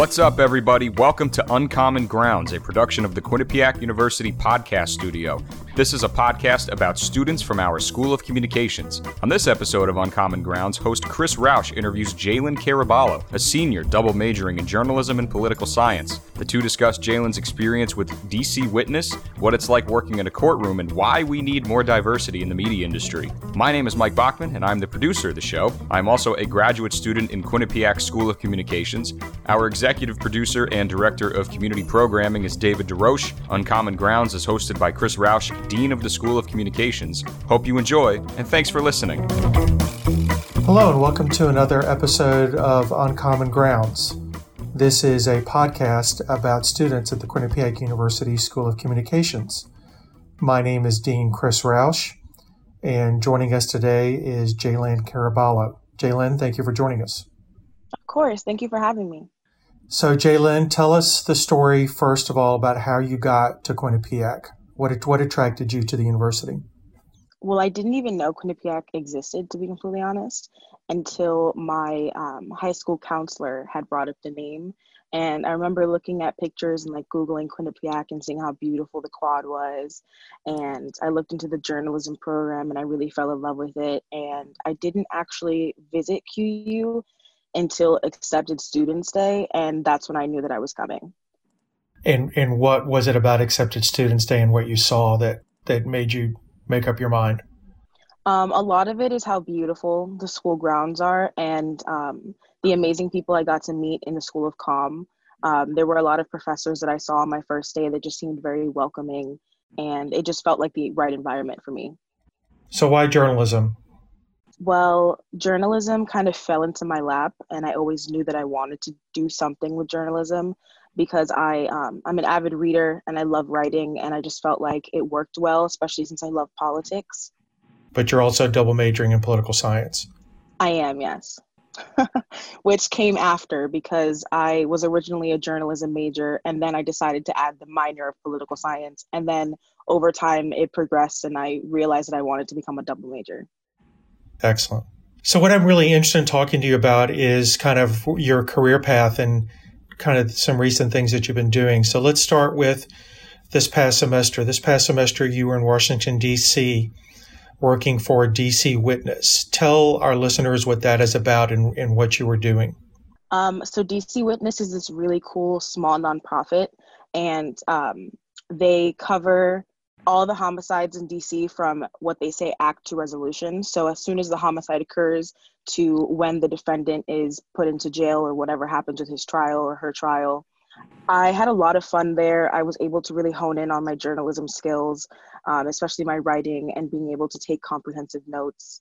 What's up, everybody? Welcome to Uncommon Grounds, a production of the Quinnipiac University Podcast Studio. This is a podcast about students from our School of Communications. On this episode of Uncommon Grounds, host Chris Roush interviews Jalen Caraballo, a senior double majoring in journalism and political science. The two discuss Jalen's experience with DC Witness, what it's like working in a courtroom, and why we need more diversity in the media industry. My name is Mike Bachman, and I'm the producer of the show. I'm also a graduate student in Quinnipiac School of Communications. Our executive producer and director of community programming is David DeRoche. Uncommon Grounds is hosted by Chris Roush, Dean of the School of Communications. Hope you enjoy, and thanks for listening. Hello, and welcome to another episode of Uncommon Grounds. This is a podcast about students at the Quinnipiac University School of Communications. My name is Dean Chris Roush, and joining us today is Jalen Caraballo. Jalen, thank you for joining us. Of course. Thank you for having me. So, Jalen, tell us the story, first of all, about how you got to Quinnipiac. What, what attracted you to the university? Well, I didn't even know Quinnipiac existed, to be completely honest, until my um, high school counselor had brought up the name. And I remember looking at pictures and like Googling Quinnipiac and seeing how beautiful the quad was. And I looked into the journalism program and I really fell in love with it. And I didn't actually visit QU until Accepted Students Day. And that's when I knew that I was coming. And and what was it about Accepted Students Day and what you saw that that made you make up your mind? Um, a lot of it is how beautiful the school grounds are and um, the amazing people I got to meet in the School of Com. Um, there were a lot of professors that I saw on my first day that just seemed very welcoming, and it just felt like the right environment for me. So, why journalism? Well, journalism kind of fell into my lap, and I always knew that I wanted to do something with journalism because I um, I'm an avid reader and I love writing, and I just felt like it worked well, especially since I love politics. But you're also double majoring in political science. I am, yes. Which came after because I was originally a journalism major and then I decided to add the minor of political science. And then over time it progressed and I realized that I wanted to become a double major. Excellent. So, what I'm really interested in talking to you about is kind of your career path and kind of some recent things that you've been doing. So, let's start with this past semester. This past semester, you were in Washington, D.C., working for DC Witness. Tell our listeners what that is about and, and what you were doing. Um, so, DC Witness is this really cool small nonprofit, and um, they cover all the homicides in DC from what they say act to resolution. So as soon as the homicide occurs to when the defendant is put into jail or whatever happens with his trial or her trial. I had a lot of fun there. I was able to really hone in on my journalism skills, um, especially my writing and being able to take comprehensive notes.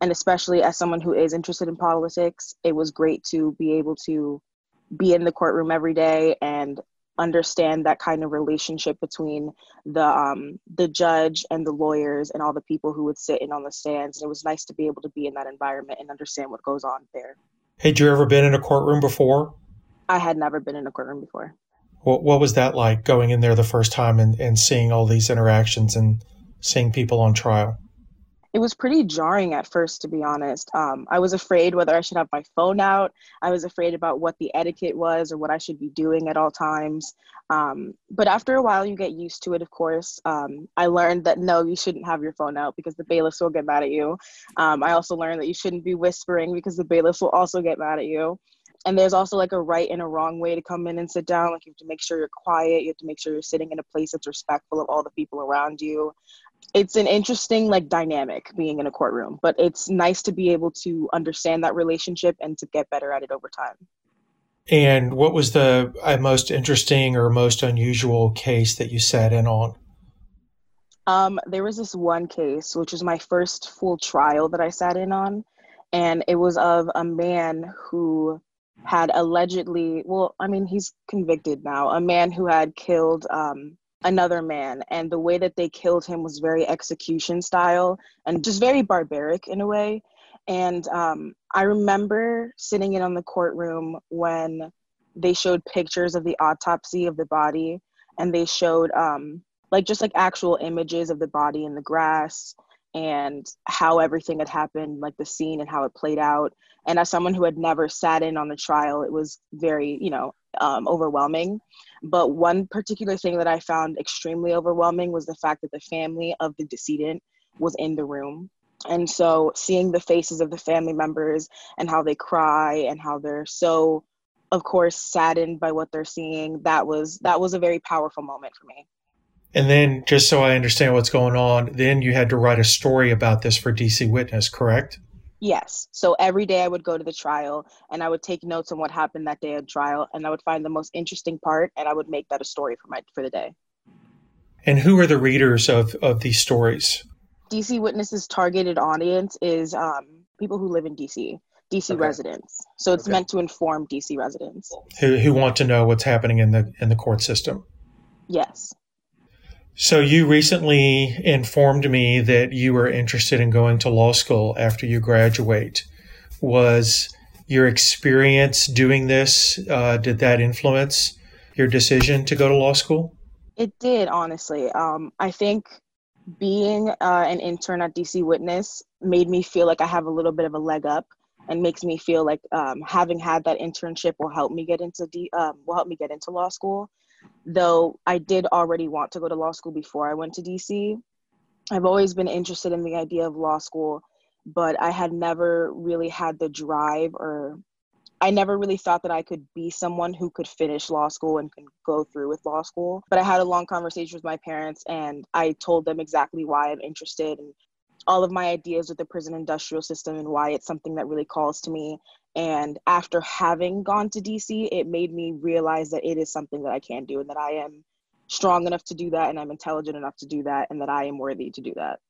And especially as someone who is interested in politics, it was great to be able to be in the courtroom every day and understand that kind of relationship between the um, the judge and the lawyers and all the people who would sit in on the stands. And it was nice to be able to be in that environment and understand what goes on there. Had you ever been in a courtroom before? I had never been in a courtroom before. What, what was that like going in there the first time and, and seeing all these interactions and seeing people on trial? It was pretty jarring at first to be honest. Um, i was afraid whether i should have my phone out. I was afraid about what the etiquette was or what i should be doing at all times. Um, but after a while you get used to it of course. Um, i learned that no you shouldn't have your phone out because the bailiffs will get mad at you. Um, i also learned that you shouldn't be whispering because the bailiffs will also get mad at you. And there's also like a right and a wrong way to come in and sit down. Like you have to make sure you're quiet. You have to make sure you're sitting in a place that's respectful of all the people around you it's an interesting like dynamic being in a courtroom but it's nice to be able to understand that relationship and to get better at it over time. And what was the uh, most interesting or most unusual case that you sat in on? Um, there was this one case which was my first full trial that i sat in on and it was of a man who had allegedly well i mean he's convicted now a man who had killed um, another man and the way that they killed him was very execution style and just very barbaric in a way and um, i remember sitting in on the courtroom when they showed pictures of the autopsy of the body and they showed um, like just like actual images of the body in the grass and how everything had happened like the scene and how it played out and as someone who had never sat in on the trial it was very you know um, overwhelming. But one particular thing that I found extremely overwhelming was the fact that the family of the decedent was in the room. And so seeing the faces of the family members and how they cry and how they're so of course saddened by what they're seeing that was that was a very powerful moment for me and then just so i understand what's going on then you had to write a story about this for dc witness correct Yes. So every day I would go to the trial and I would take notes on what happened that day at trial and I would find the most interesting part and I would make that a story for my for the day. And who are the readers of, of these stories? DC Witnesses targeted audience is um, people who live in DC, DC okay. residents. So it's okay. meant to inform DC residents who, who want to know what's happening in the in the court system. Yes. So you recently informed me that you were interested in going to law school after you graduate. Was your experience doing this uh, did that influence your decision to go to law school? It did, honestly. Um, I think being uh, an intern at DC Witness made me feel like I have a little bit of a leg up, and makes me feel like um, having had that internship will help me get into D, um, will help me get into law school though I did already want to go to law school before I went to DC. I've always been interested in the idea of law school, but I had never really had the drive or I never really thought that I could be someone who could finish law school and can go through with law school. But I had a long conversation with my parents and I told them exactly why I'm interested and all of my ideas with the prison industrial system and why it's something that really calls to me and after having gone to DC, it made me realize that it is something that I can do and that I am strong enough to do that and I'm intelligent enough to do that and that I am worthy to do that.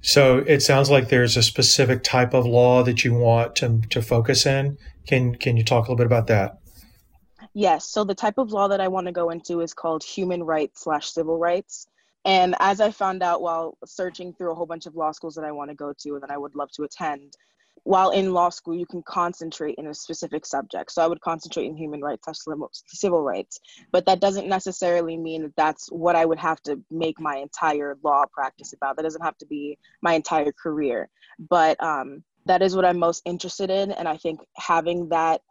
So it sounds like there's a specific type of law that you want to, to focus in. Can can you talk a little bit about that? Yes. So the type of law that I want to go into is called human rights slash civil rights. And as I found out while searching through a whole bunch of law schools that I want to go to and that I would love to attend, while in law school you can concentrate in a specific subject. So i would concentrate in human rights civil rights. But that doesn't necessarily mean that that's what i would have to make my entire law practice about. That doesn't have to be my entire career. But um, that is what i'm most interested in. And i think having that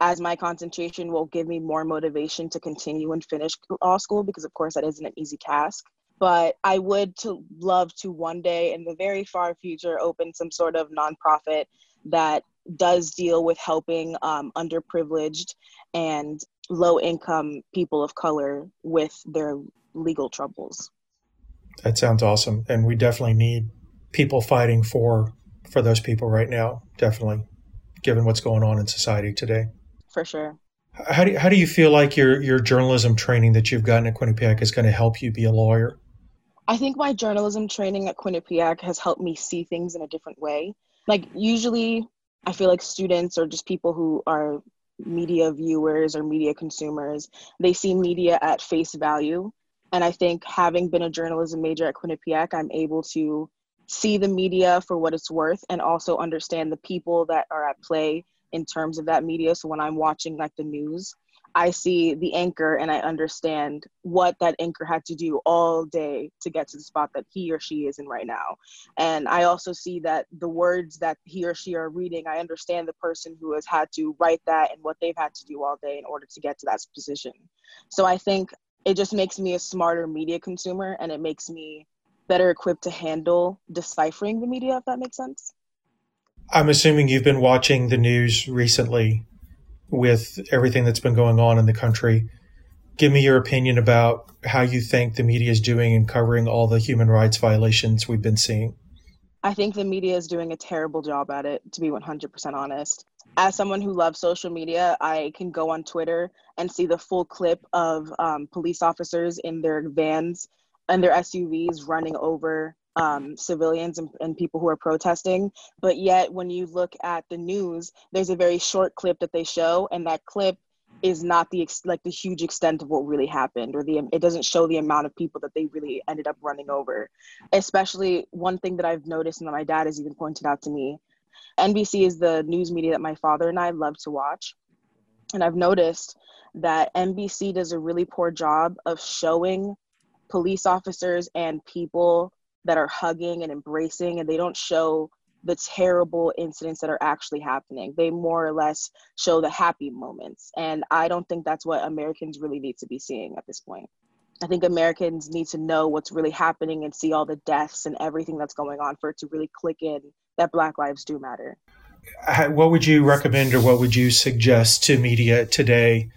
as my concentration will give me more motivation to continue and finish law school because of course that isn't an easy task but I would to love to one day in the very far future open some sort of nonprofit that does deal with helping um, underprivileged and low income people of color with their legal troubles. That sounds awesome, and we definitely need people fighting for for those people right now. Definitely, given what's going on in society today. For sure. How do you, how do you feel like your your journalism training that you've gotten at Quinnipiac is going to help you be a lawyer? I think my journalism training at Quinnipiac has helped me see things in a different way. Like, usually, I feel like students or just people who are media viewers or media consumers, they see media at face value. And I think having been a journalism major at Quinnipiac, I'm able to see the media for what it's worth and also understand the people that are at play in terms of that media. So when I'm watching like the news, I see the anchor and I understand what that anchor had to do all day to get to the spot that he or she is in right now. And I also see that the words that he or she are reading, I understand the person who has had to write that and what they've had to do all day in order to get to that position. So I think it just makes me a smarter media consumer and it makes me better equipped to handle deciphering the media, if that makes sense. I'm assuming you've been watching the news recently with everything that's been going on in the country. Give me your opinion about how you think the media is doing in covering all the human rights violations we've been seeing. I think the media is doing a terrible job at it, to be 100% honest. As someone who loves social media, I can go on Twitter and see the full clip of um, police officers in their vans and their SUVs running over um, civilians and, and people who are protesting. But yet, when you look at the news, there's a very short clip that they show, and that clip is not the ex- like the huge extent of what really happened or the it doesn't show the amount of people that they really ended up running over especially one thing that i've noticed and that my dad has even pointed out to me nbc is the news media that my father and i love to watch and i've noticed that nbc does a really poor job of showing police officers and people that are hugging and embracing and they don't show the terrible incidents that are actually happening. They more or less show the happy moments. And I don't think that's what Americans really need to be seeing at this point. I think Americans need to know what's really happening and see all the deaths and everything that's going on for it to really click in that Black lives do matter. What would you recommend or what would you suggest to media today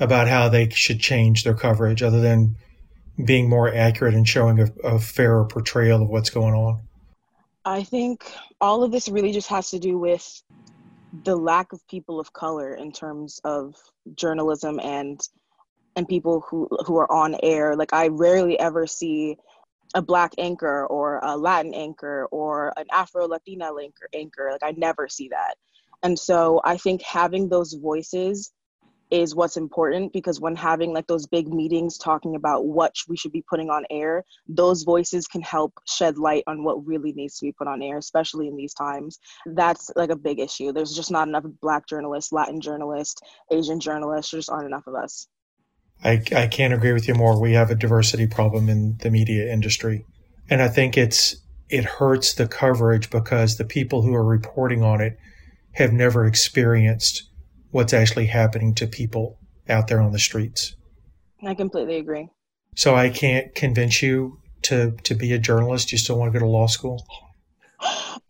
about how they should change their coverage other than being more accurate and showing a, a fairer portrayal of what's going on? I think all of this really just has to do with the lack of people of color in terms of journalism and and people who who are on air. Like I rarely ever see a black anchor or a Latin anchor or an Afro Latina anchor anchor. Like I never see that. And so I think having those voices is what's important because when having like those big meetings talking about what we should be putting on air those voices can help shed light on what really needs to be put on air especially in these times. That's like a big issue. There's just not enough black journalists latin journalists asian journalists. There just aren't enough of us. I, I can't agree with you more. We have a diversity problem in the media industry. And i think it's it hurts the coverage because the people who are reporting on it have never experienced what's actually happening to people out there on the streets. I completely agree. So I can't convince you to to be a journalist. You still want to go to law school?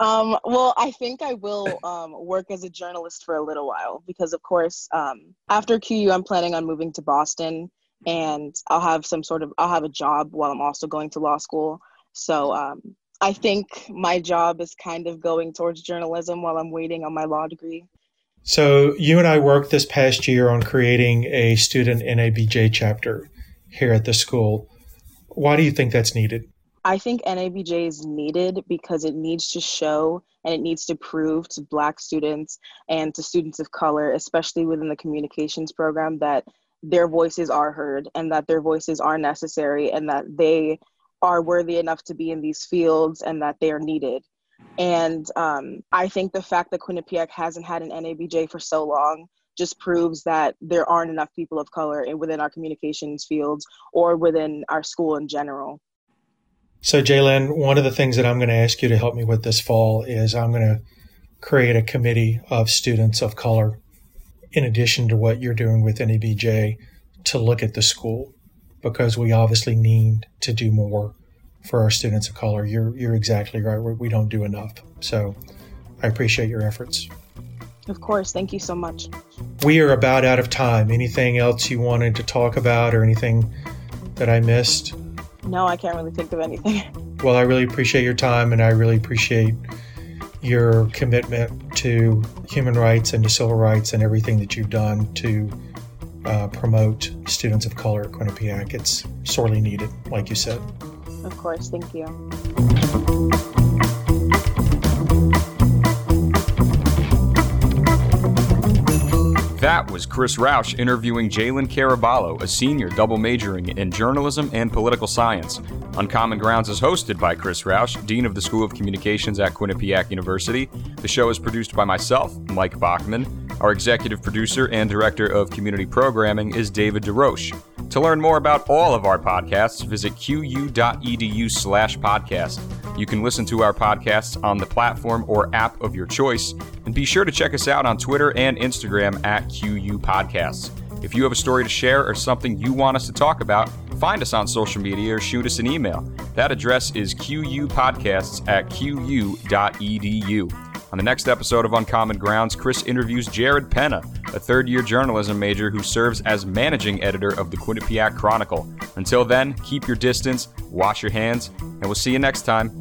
Um, well, I think I will um, work as a journalist for a little while because, of course, um, after QU, I'm planning on moving to Boston, and I'll have some sort of I'll have a job while I'm also going to law school. So um, I think my job is kind of going towards journalism while I'm waiting on my law degree. So you and I worked this past year on creating a student NABJ chapter here at the school. Why do you think that's needed? I think NABJ is needed because it needs to show and it needs to prove to Black students and to students of color, especially within the communications program, that their voices are heard and that their voices are necessary and that they are worthy enough to be in these fields and that they are needed. And um, I think the fact that Quinnipiac hasn't had an NABJ for so long just proves that there aren't enough people of color in, within our communications fields or within our school in general. So, Jalen, one of the things that I'm going to ask you to help me with this fall is I'm going to create a committee of students of color, in addition to what you're doing with NABJ, to look at the school because we obviously need to do more for our students of color. You're you're exactly right. We're, do not do enough. So I appreciate your efforts. Of course. Thank you so much. We are about out of time. Anything else you wanted to talk about or anything that I missed? No, I can't really think of anything. Well, I really appreciate your time and I really appreciate your commitment to human rights and to civil rights and everything that you've done to uh, promote students of color at Quinnipiac. It's sorely needed, like you said. Of course, thank you. That was Chris Roush interviewing Jalen Caraballo, a senior double majoring in journalism and political science. Uncommon Grounds is hosted by Chris Roush, Dean of the School of Communications at Quinnipiac University. The show is produced by myself, Mike Bachman. Our executive producer and director of community programming is David DeRoche. To learn more about all of our podcasts, visit qu.edu slash podcast. You can listen to our podcasts on the platform or app of your choice, and be sure to check us out on Twitter and Instagram at QU Podcasts. If you have a story to share or something you want us to talk about, find us on social media or shoot us an email. That address is qupodcasts at qu.edu. On the next episode of Uncommon Grounds, Chris interviews Jared Penna, a third year journalism major who serves as managing editor of the Quinnipiac Chronicle. Until then, keep your distance, wash your hands, and we'll see you next time.